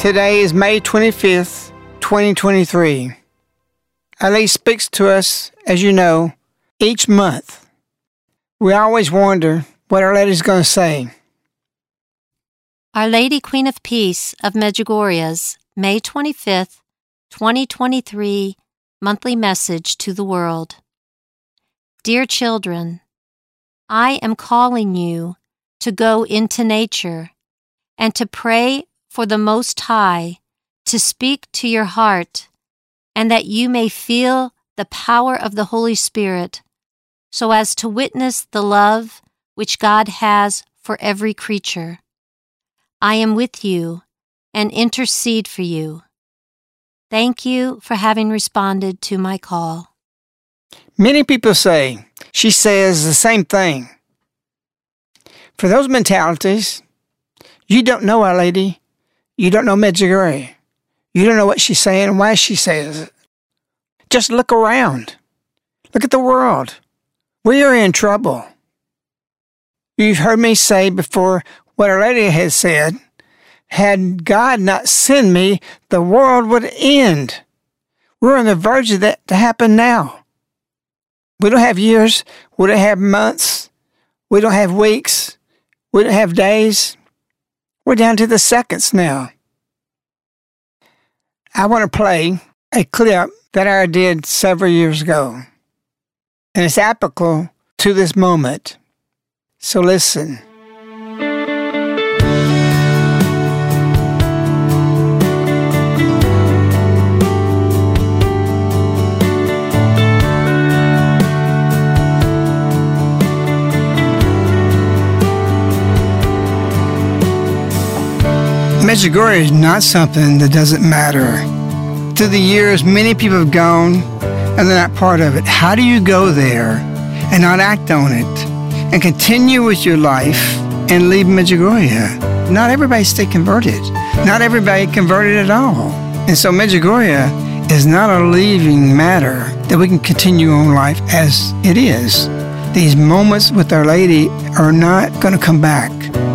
Today is May 25th, 2023. Our Lady speaks to us, as you know, each month. We always wonder what Our Lady's going to say. Our Lady Queen of Peace of Medjugorje's May 25th, 2023 monthly message to the world. Dear children, I am calling you to go into nature and to pray for the Most High to speak to your heart and that you may feel the power of the Holy Spirit so as to witness the love which God has for every creature. I am with you and intercede for you. Thank you for having responded to my call. Many people say she says the same thing. For those mentalities, you don't know Our Lady, you don't know Medjugorje, you don't know what she's saying and why she says it. Just look around. Look at the world. We are in trouble. You've heard me say before what Our Lady has said. Had God not sent me, the world would end. We're on the verge of that to happen now. We don't have years. We don't have months. We don't have weeks. We don't have days. We're down to the seconds now. I want to play a clip that I did several years ago, and it's applicable to this moment. So listen. Medjugorje is not something that doesn't matter. Through the years, many people have gone and they're not part of it. How do you go there and not act on it and continue with your life and leave Medjugorje? Not everybody stay converted. Not everybody converted at all. And so Medjugorje is not a leaving matter that we can continue on life as it is. These moments with Our Lady are not going to come back.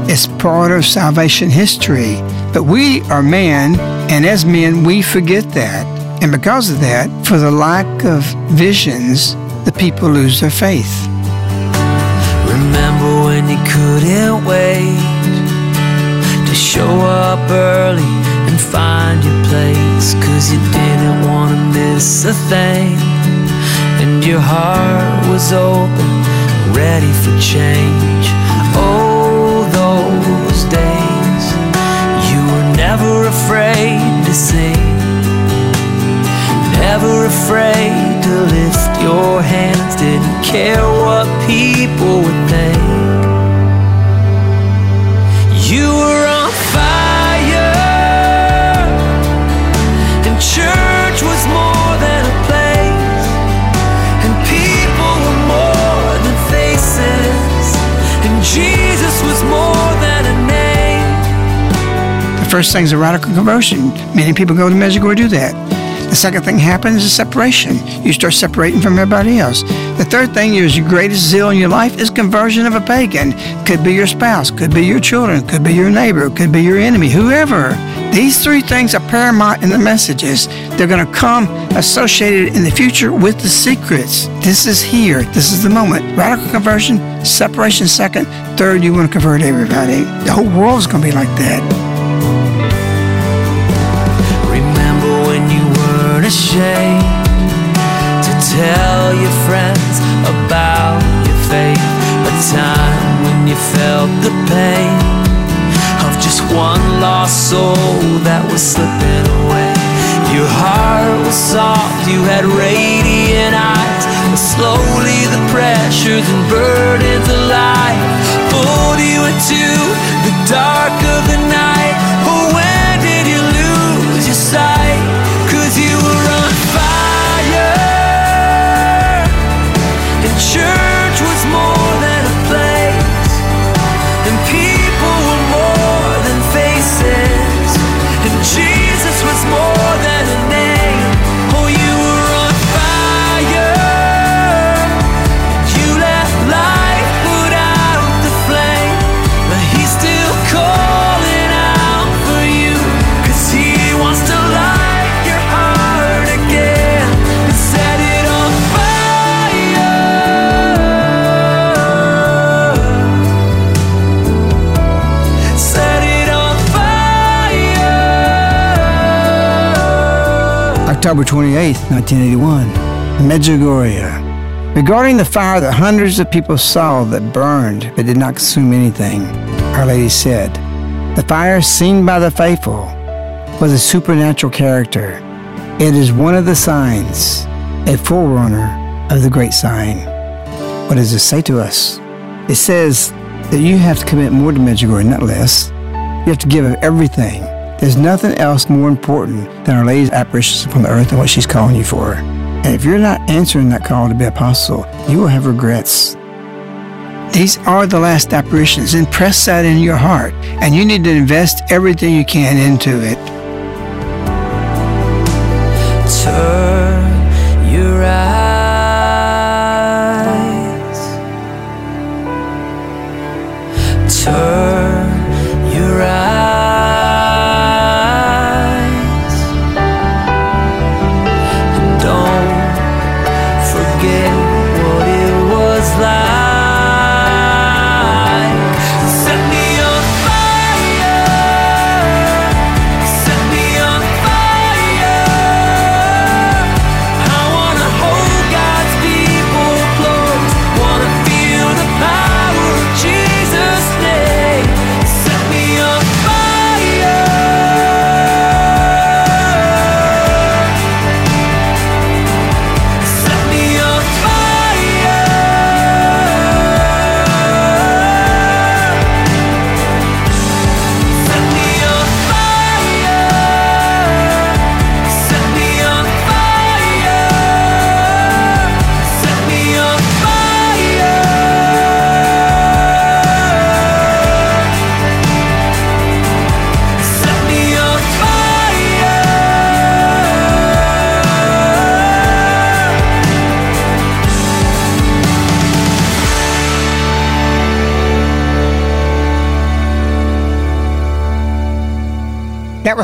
It's part of salvation history. But we are man, and as men, we forget that. And because of that, for the lack of visions, the people lose their faith. Remember when you couldn't wait to show up early and find your place? Cause you didn't want to miss a thing. And your heart was open, ready for change. Oh, those days never afraid to sing never afraid to lift your hands. Didn't care what people would think first thing is a radical conversion. Many people go to Medjugorje to do that. The second thing happens is separation. You start separating from everybody else. The third thing is your greatest zeal in your life is conversion of a pagan. Could be your spouse, could be your children, could be your neighbor, could be your enemy, whoever. These three things are paramount in the messages. They're going to come associated in the future with the secrets. This is here. This is the moment. Radical conversion, separation second. Third, you want to convert everybody. The whole world's going to be like that. Ashamed to tell your friends about your faith? A time when you felt the pain of just one lost soul that was slipping away. Your heart was soft, you had radiant eyes, but slowly the pressures and burdens of life pulled you into the dark of the night. October 28, 1981, Medjugorje. Regarding the fire that hundreds of people saw that burned but did not consume anything, Our Lady said, The fire seen by the faithful was a supernatural character. It is one of the signs, a forerunner of the great sign. What does this say to us? It says that you have to commit more to Medjugorje, not less. You have to give of everything. There's nothing else more important than Our Lady's apparitions upon the earth and what she's calling you for. And if you're not answering that call to be apostle, you will have regrets. These are the last apparitions. Impress that in your heart, and you need to invest everything you can into it. Turn your eyes. Turn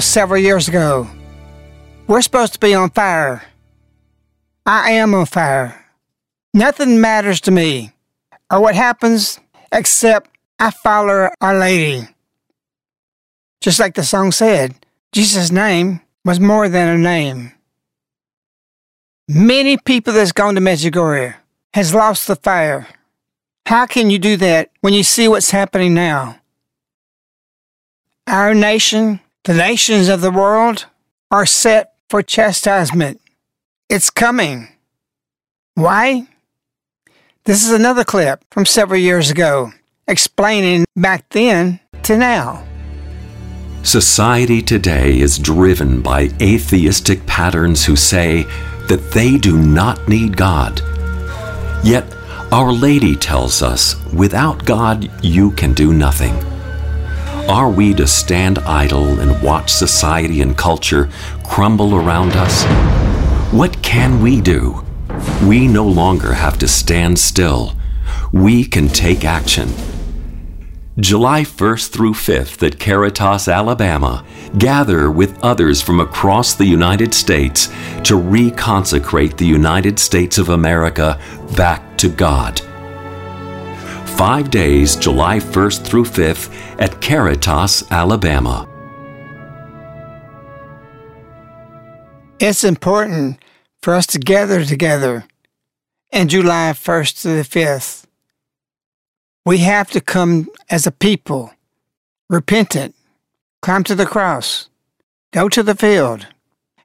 Was several years ago. We're supposed to be on fire. I am on fire. Nothing matters to me or what happens except I follow Our Lady. Just like the song said, Jesus' name was more than a name. Many people that's gone to Medjugorje has lost the fire. How can you do that when you see what's happening now? Our nation, the nations of the world, are set for chastisement. It's coming. Why? This is another clip from several years ago explaining back then to now. Society today is driven by atheistic patterns who say that they do not need God. Yet, Our Lady tells us without God, you can do nothing. Are we to stand idle and watch society and culture crumble around us? What can we do? We no longer have to stand still. We can take action. July 1st through 5th at Caritas, Alabama, gather with others from across the United States to reconsecrate the United States of America back to God. Five days, July 1st through 5th at Caritas, Alabama. It's important for us to gather together in July 1st to the 5th. We have to come as a people, repentant, climb to the cross, go to the field,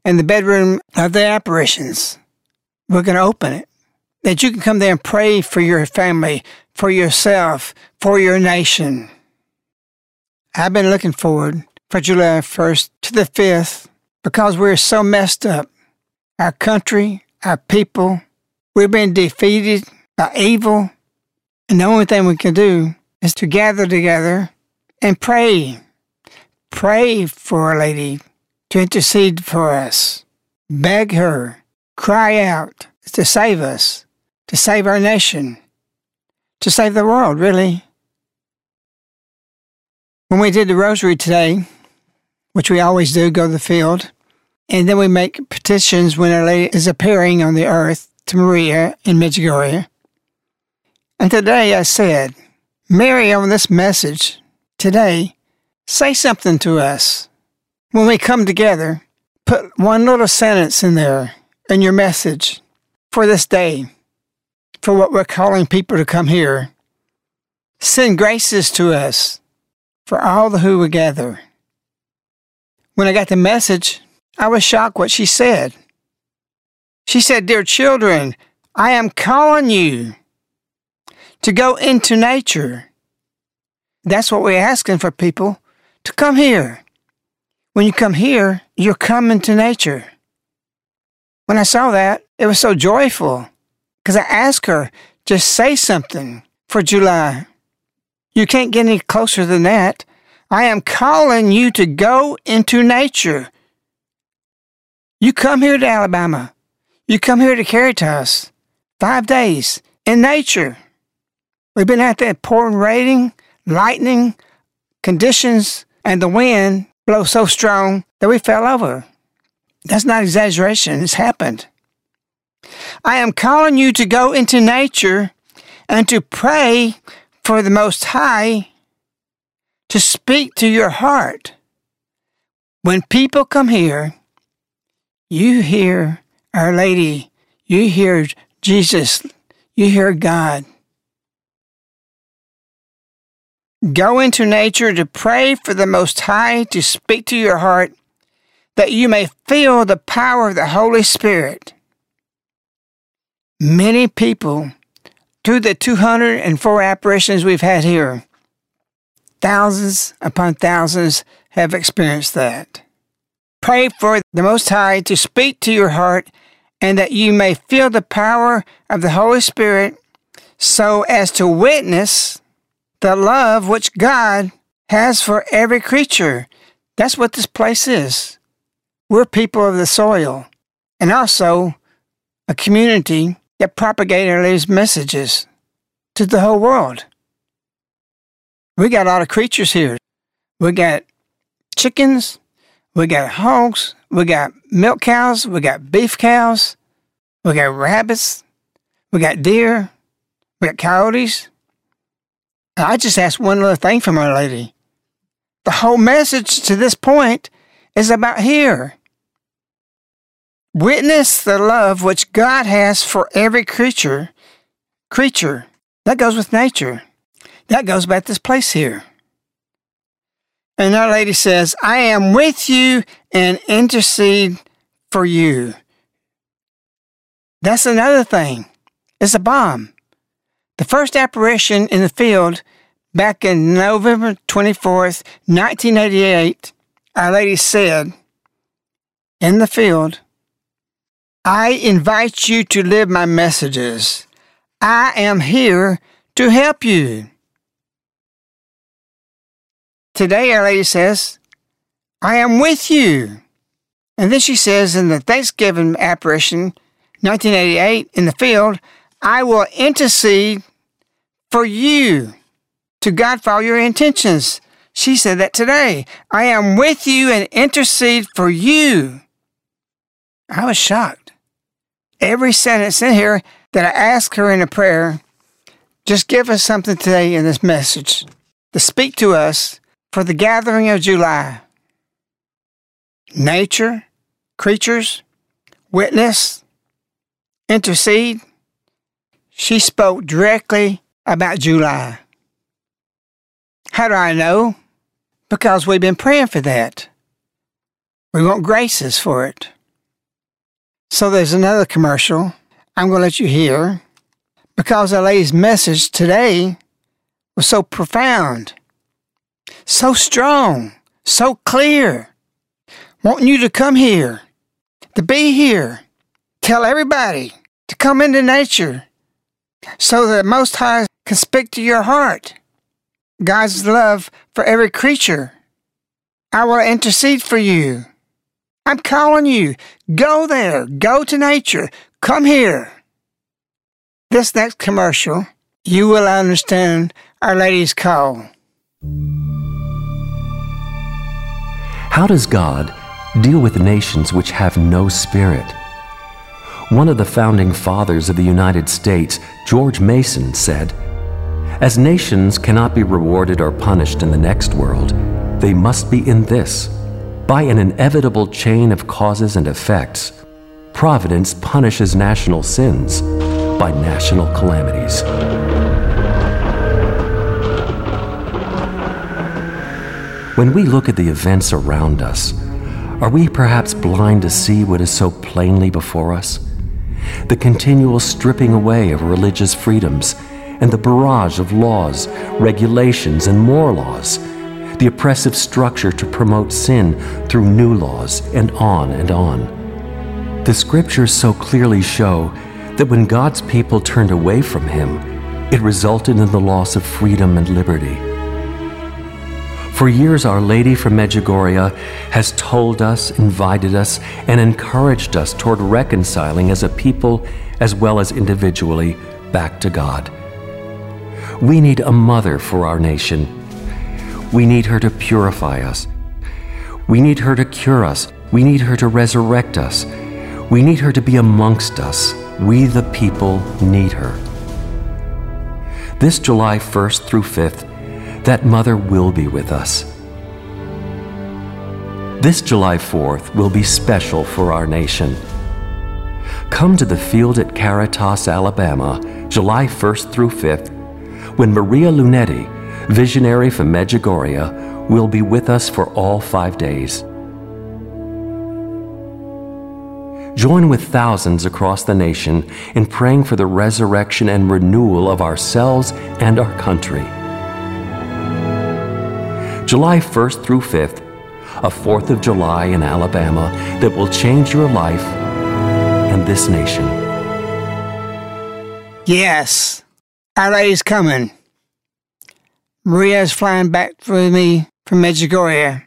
in the bedroom of the apparitions. We're going to open it. That you can come there and pray for your family, for yourself, for your nation. I've been looking forward for July 1st to the 5th because we're so messed up. Our country, our people, we've been defeated by evil. And the only thing we can do is to gather together and pray. Pray for Our Lady to intercede for us. Beg her, cry out to save us, to save our nation, to save the world, really. When we did the rosary today, which we always do, go to the field, and then we make petitions when Our Lady is appearing on the earth to Maria in Medjugorje. And today I said, Mary, on this message today, say something to us. When we come together, put one little sentence in there in your message for this day, for what we're calling people to come here. Send graces to us for all the who we gather. When I got the message, I was shocked what she said. She said, Dear children, I am calling you to go into nature. That's what we're asking for people to come here. When you come here, you're coming to nature. When I saw that, it was so joyful because I asked her, just say something for July. You can't get any closer than that. I am calling you to go into nature. You come here to Alabama. You come here to Caritas. Five days in nature. We've been at that pouring rain, lightning, conditions, and the wind blow so strong that we fell over. That's not exaggeration, it's happened. I am calling you to go into nature and to pray for the Most High to speak to your heart. When people come here, you hear Our Lady, you hear Jesus, you hear God. Go into nature to pray for the Most High to speak to your heart that you may feel the power of the Holy Spirit. Many people, through the 204 apparitions we've had here, thousands upon thousands have experienced that. Pray for the Most High to speak to your heart and that you may feel the power of the Holy Spirit so as to witness the love which God has for every creature. That's what this place is. We're people of the soil and also a community that propagated these messages to the whole world. We got a lot of creatures here. We got chickens, we got hogs, we got milk cows, we got beef cows, we got rabbits, we got deer, we got coyotes. And I just asked one little thing from Our Lady. The whole message to this point is about here. Witness the love which God has for every creature. Creature. That goes with nature. That goes about this place here. And Our Lady says, I am with you and intercede for you. That's another thing. It's a bomb. The first apparition in the field back in November 24th, 1988, Our Lady said, in the field, I invite you to live my messages. I am here to help you. Today, Our Lady says, I am with you. And then she says in the Thanksgiving apparition, 1988, in the field, I will intercede for you to God for all your intentions. She said that today. I am with you and intercede for you. I was shocked. Every sentence in here that I ask her in a prayer, just give us something today in this message to speak to us for the gathering of July. Nature, creatures, witness, intercede. She spoke directly about July. How do I know? Because we've been praying for that. We want graces for it. So there's another commercial I'm going to let you hear because Our Lady's message today was so profound so strong, so clear, wanting you to come here, to be here. Tell everybody to come into nature so that Most High can speak to your heart. God's love for every creature. I will intercede for you. I'm calling you. Go there. Go to nature. Come here. This next commercial, you will understand Our Lady's call. How does God deal with nations which have no spirit? One of the founding fathers of the United States, George Mason, said, As nations cannot be rewarded or punished in the next world, they must be in this. By an inevitable chain of causes and effects, providence punishes national sins by national calamities. When we look at the events around us, are we perhaps blind to see what is so plainly before us? The continual stripping away of religious freedoms and the barrage of laws, regulations, and more laws, the oppressive structure to promote sin through new laws, and on and on. The scriptures so clearly show that when God's people turned away from Him, it resulted in the loss of freedom and liberty. For years, Our Lady from Medjugorje has told us, invited us, and encouraged us toward reconciling as a people as well as individually back to God. We need a mother for our nation. We need her to purify us. We need her to cure us. We need her to resurrect us. We need her to be amongst us. We, the people, need her. This July 1st through 5th, that mother will be with us. This July 4th will be special for our nation. Come to the field at Caritas, Alabama, July 1st through 5th, when Maria Lunetti, visionary from Medjugorje, will be with us for all five days. Join with thousands across the nation in praying for the resurrection and renewal of ourselves and our country. July 1st through 5th, a 4th of July in Alabama that will change your life and this nation. Yes, Our is coming. Maria is flying back with me from Medjugorje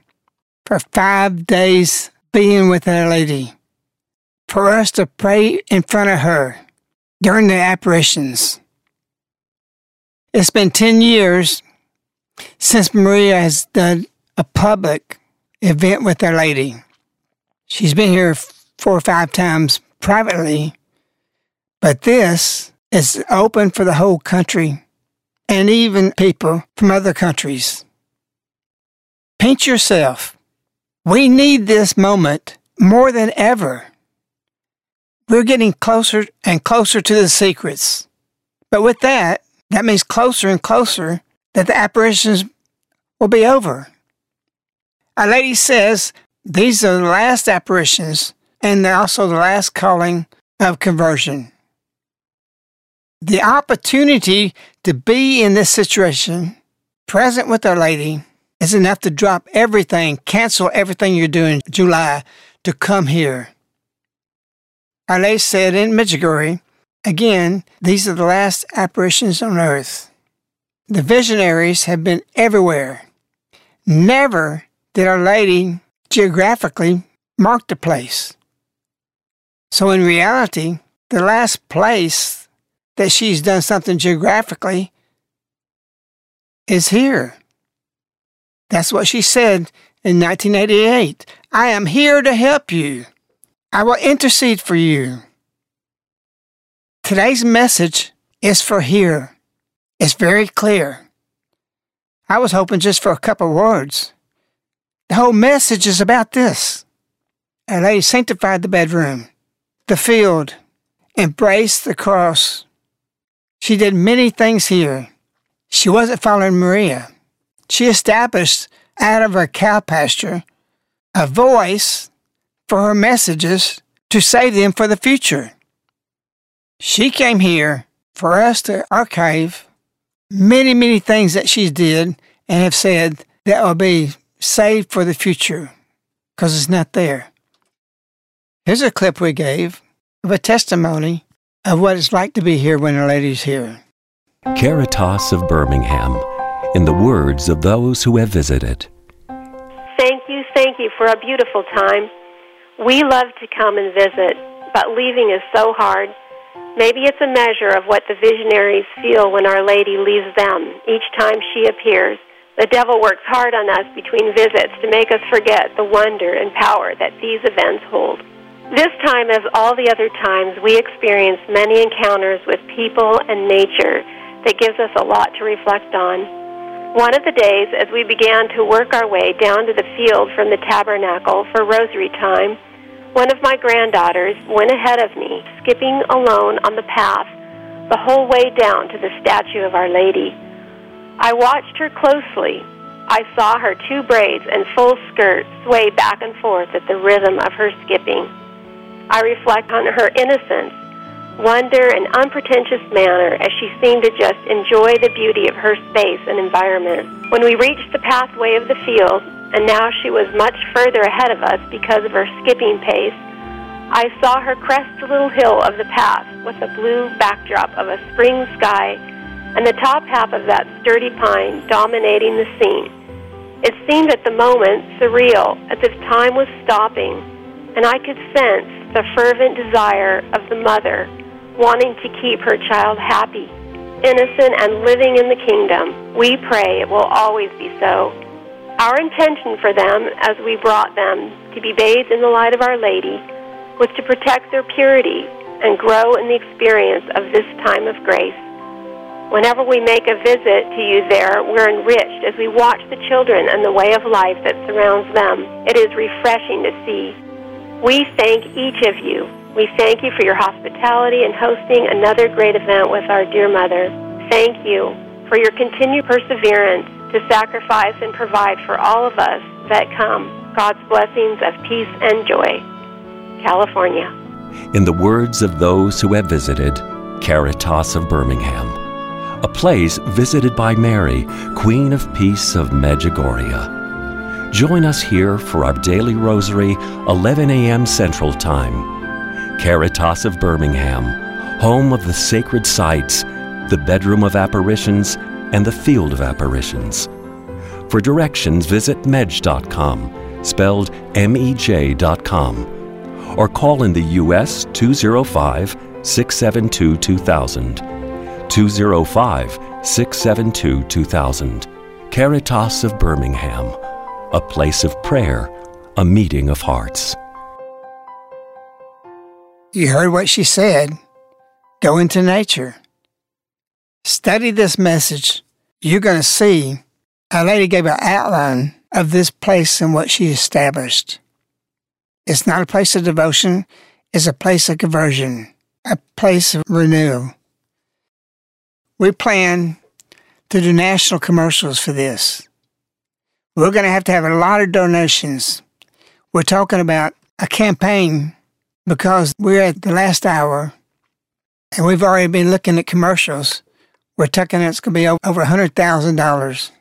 for five days being with Our Lady for us to pray in front of her during the apparitions. It's been 10 years since Maria has done a public event with Our Lady. She's been here four or five times privately, but this is open for the whole country and even people from other countries. Paint yourself. We need this moment more than ever. We're getting closer and closer to the secrets. But with that, that means closer and closer that the apparitions will be over. Our Lady says these are the last apparitions and they're also the last calling of conversion. The opportunity to be in this situation, present with Our Lady, is enough to drop everything, cancel everything you're doing July to come here. Our Lady said in Medjugorje, again, these are the last apparitions on earth. The visionaries have been everywhere. Never did Our Lady geographically mark the place. So in reality, the last place that she's done something geographically is here. That's what she said in 1988. I am here to help you. I will intercede for you. Today's message is for here. It's very clear. I was hoping just for a couple words. The whole message is about this. Our Lady sanctified the bedroom, the field, embraced the cross. She did many things here. She wasn't following Maria. She established out of her cow pasture a voice for her messages to save them for the future. She came here for us to archive many, many things that she did and have said that will be saved for the future because it's not there. Here's a clip we gave of a testimony of what it's like to be here when a lady's here. Caritas of Birmingham, in the words of those who have visited. Thank you, thank you for a beautiful time. We love to come and visit, but leaving is so hard. Maybe it's a measure of what the visionaries feel when Our Lady leaves them each time she appears. The devil works hard on us between visits to make us forget the wonder and power that these events hold. This time, as all the other times, we experience many encounters with people and nature that gives us a lot to reflect on. One of the days, as we began to work our way down to the field from the tabernacle for rosary time, one of my granddaughters went ahead of me, skipping alone on the path the whole way down to the statue of Our Lady. I watched her closely. I saw her two braids and full skirt sway back and forth at the rhythm of her skipping. I reflect on her innocence, wonder, and unpretentious manner as she seemed to just enjoy the beauty of her space and environment. When we reached the pathway of the field, and now she was much further ahead of us because of her skipping pace, I saw her crest the little hill of the path with a blue backdrop of a spring sky and the top half of that sturdy pine dominating the scene. It seemed at the moment surreal, as if time was stopping, and I could sense the fervent desire of the mother wanting to keep her child happy, innocent, and living in the kingdom. We pray it will always be so. Our intention for them, as we brought them to be bathed in the light of Our Lady, was to protect their purity and grow in the experience of this time of grace. Whenever we make a visit to you there, we're enriched as we watch the children and the way of life that surrounds them. It is refreshing to see. We thank each of you. We thank you for your hospitality and hosting another great event with our dear mother. Thank you for your continued perseverance to sacrifice and provide for all of us that come. God's blessings of peace and joy. California. In the words of those who have visited Caritas of Birmingham, a place visited by Mary, Queen of Peace of Medjugorje. Join us here for our daily rosary, 11 a.m. Central Time. Caritas of Birmingham, home of the sacred sites, the bedroom of apparitions, and the field of apparitions. For directions, visit mej.com, spelled M E J.com, or call in the U.S. 205 672 2000. 205 672 2000. Caritas of Birmingham, a place of prayer, a meeting of hearts. You heard what she said. Go into nature. Study this message. You're going to see Our Lady gave an outline of this place and what she established. It's not a place of devotion, it's a place of conversion, a place of renewal. We plan to do national commercials for this. We're going to have to have a lot of donations. We're talking about a campaign because we're at the last hour and we've already been looking at commercials. We're talking it's going to be over $100,000.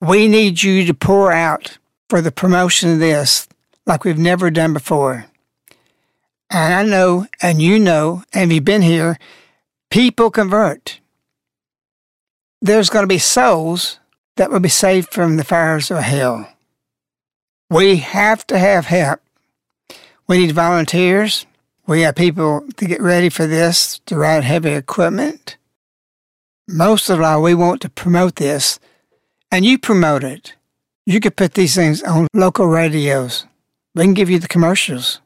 We need you to pour out for the promotion of this like we've never done before. And I know, and you know, and you've been here, people convert. There's going to be souls that will be saved from the fires of hell. We have to have help. We need volunteers. We have people to get ready for this, to ride heavy equipment. Most of all, we want to promote this, and you promote it. You could put these things on local radios. We can give you the commercials.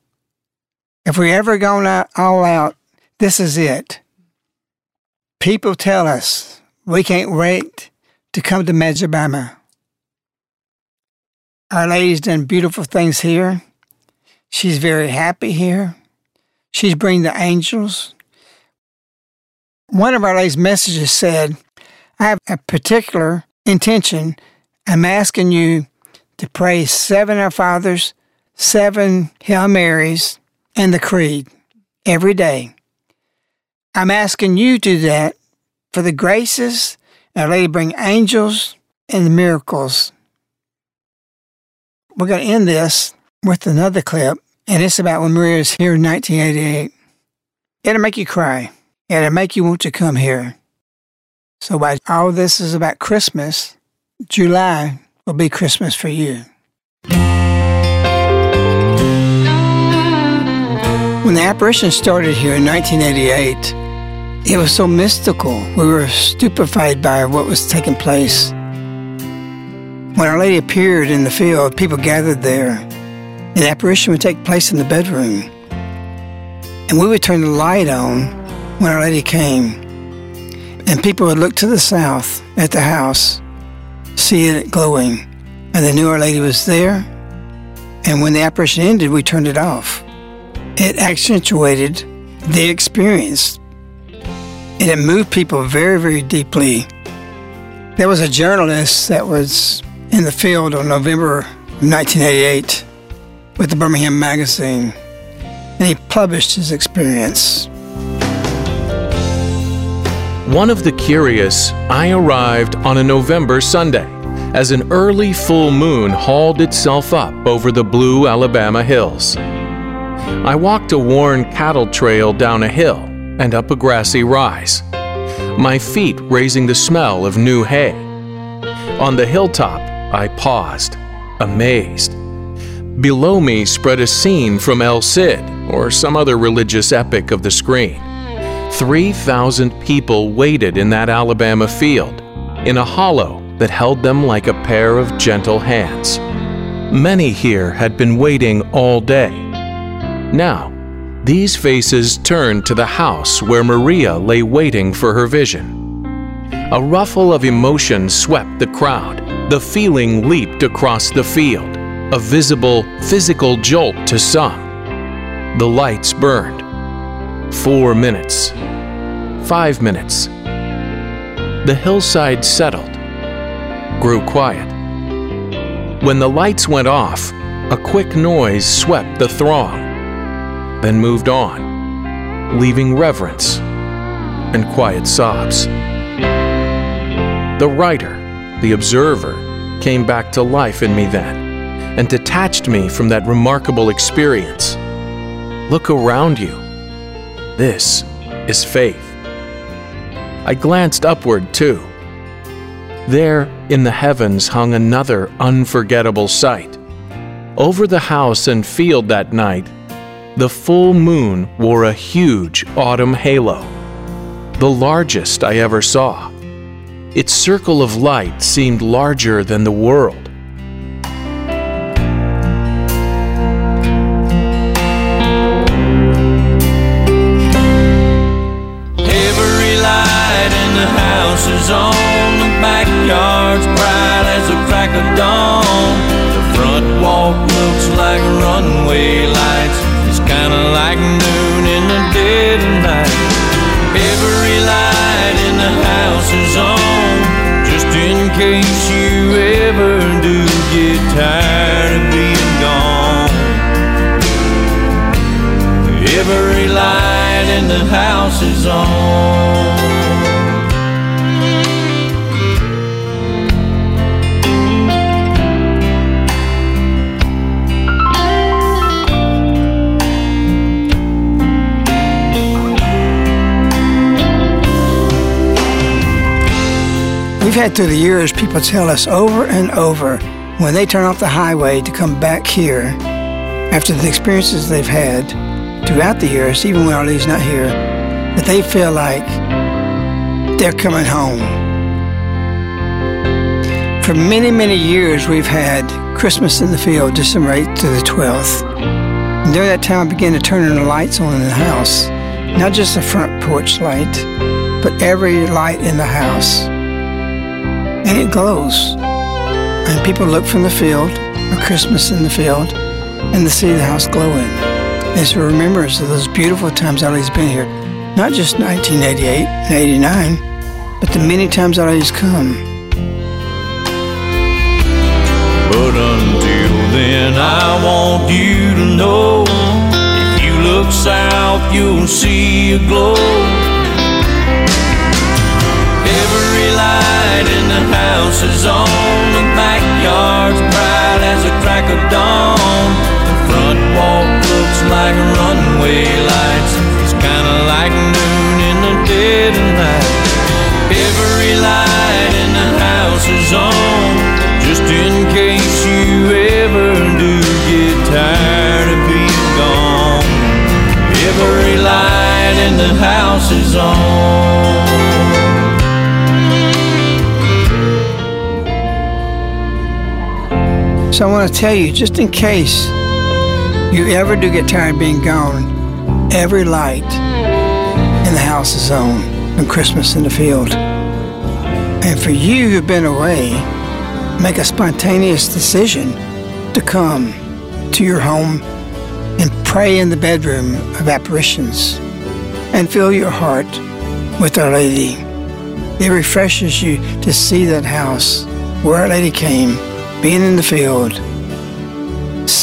If we ever gone out, all out, this is it. People tell us we can't wait to come to Medjugorje. Our Lady's done beautiful things here. She's very happy here. She's bringing the angels. One of Our Lady's messages said, I have a particular intention. I'm asking you to pray seven Our Fathers, seven Hail Marys, and the Creed every day. I'm asking you to do that for the graces and Lady bring angels and miracles. We're going to end this with another clip, and it's about when Maria here in 1988. It'll make you cry. It'll make you want to come here. So, while all this is about Christmas, July will be Christmas for you. When the apparition started here in 1988, it was so mystical. We were stupefied by what was taking place. When Our Lady appeared in the field, people gathered there. The apparition would take place in the bedroom. And we would turn the light on when Our Lady came. And people would look to the south at the house, see it glowing, and they knew Our Lady was there. And when the apparition ended, we turned it off. It accentuated the experience, and it moved people very, very deeply. There was a journalist that was in the field on November 1988 with the Birmingham Magazine, and he published his experience. One of the curious, I arrived on a November Sunday as an early full moon hauled itself up over the blue Alabama hills. I walked a worn cattle trail down a hill and up a grassy rise, my feet raising the smell of new hay. On the hilltop, I paused, amazed. Below me spread a scene from El Cid or some other religious epic of the screen. 3,000 people waited in that Alabama field, in a hollow that held them like a pair of gentle hands. Many here had been waiting all day. Now, these faces turned to the house where Maria lay waiting for her vision. A ruffle of emotion swept the crowd. The feeling leaped across the field, a visible physical jolt to some. The lights burned. Four minutes. Five minutes. The hillside settled, grew quiet. When the lights went off, a quick noise swept the throng, then moved on, leaving reverence and quiet sobs. The writer, the observer, came back to life in me then and detached me from that remarkable experience. Look around you. This is faith. I glanced upward too. There in the heavens hung another unforgettable sight. Over the house and field that night, the full moon wore a huge autumn halo, the largest I ever saw. Its circle of light seemed larger than the world. In the house is on. We've had through the years people tell us over and over when they turn off the highway to come back here after the experiences they've had throughout the years, even when Lady's not here, that they feel like they're coming home. For many, many years, we've had Christmas in the field, December 8th to the 12th. And during that time, I began to turn the lights on in the house, not just the front porch light, but every light in the house and it glows. And people look from the field, or Christmas in the field, and they see the house glowing. It's a remembrance of those beautiful times Ellie's been here. Not just 1988 and 89, but the many times Ellie's come. But until then, I want you to know if you look south, you'll see a glow. Every light in the house is on, the backyard's bright as a crack of dawn. The front walk like runway lights, it's kinda like noon in the dead of night. Every light in the house is on, just in case you ever do get tired of being gone. Every light in the house is on. So I want to tell you, just in case you ever do get tired of being gone, every light in the house is on. than Christmas in the field. And for you who've been away, make a spontaneous decision to come to your home and pray in the bedroom of apparitions and fill your heart with Our Lady. It refreshes you to see that house where Our Lady came, being in the field,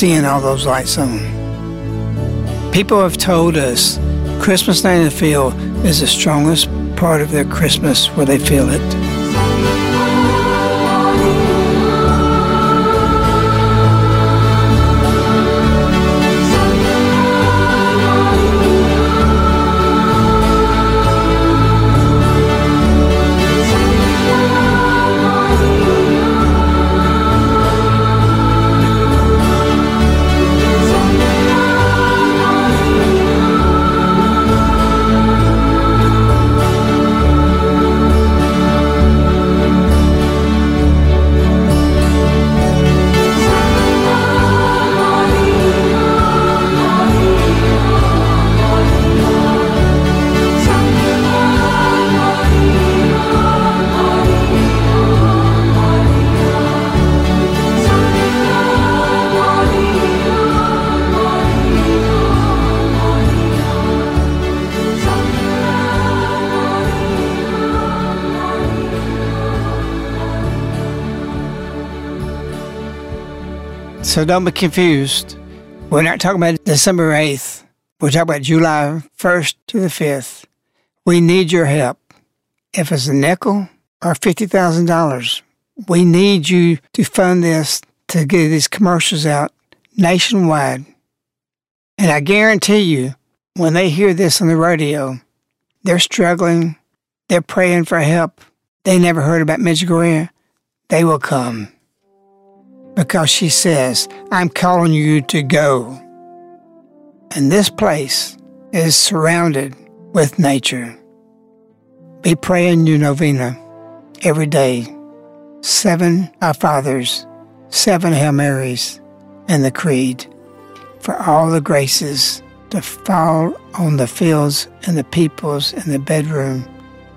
seeing all those lights on. People have told us Christmas night in the field is the strongest part of their Christmas where they feel it. So don't be confused. We're not talking about December 8th. We're talking about July 1st to the 5th. We need your help. If it's a nickel or $50,000, we need you to fund this to get these commercials out nationwide. And I guarantee you, when they hear this on the radio, they're struggling, they're praying for help, they never heard about Medjugorje, they will come because she says, I'm calling you to go. And this place is surrounded with nature. Be praying your novena every day. Seven Our Fathers, seven Hail Marys, and the Creed for all the graces to fall on the fields and the peoples and the bedroom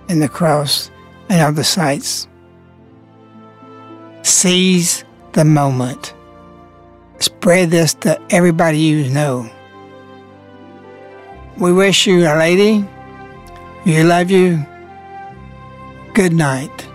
and the cross and other sites. Seize the moment. Spread this to everybody you know. We wish you a lady. We love you. Good night.